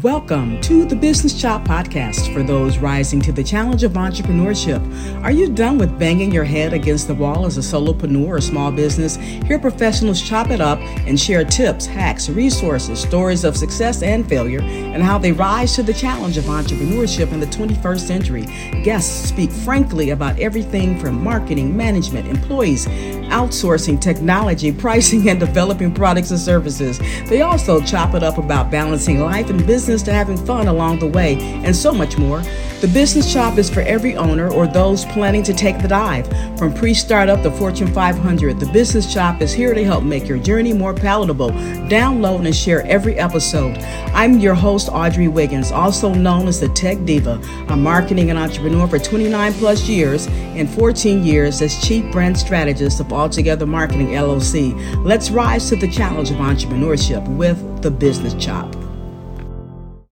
Welcome to the Business Chop Podcast for those rising to the challenge of entrepreneurship. Are you done with banging your head against the wall as a solopreneur or small business? Hear professionals chop it up and share tips, hacks, resources, stories of success and failure, and how they rise to the challenge of entrepreneurship in the 21st century. Guests speak frankly about everything from marketing, management, employees, outsourcing, technology, pricing, and developing products and services. They also chop it up about balancing life and business to having fun along the way, and so much more. The Business Chop is for every owner or those planning to take the dive. From pre startup to Fortune 500, the Business Chop is here to help make your journey more palatable. Download and share every episode. I'm your host, Audrey Wiggins, also known as the Tech Diva. I'm marketing and entrepreneur for 29 plus years and 14 years as Chief Brand Strategist of Altogether Marketing LLC. Let's rise to the challenge of entrepreneurship with the Business Chop.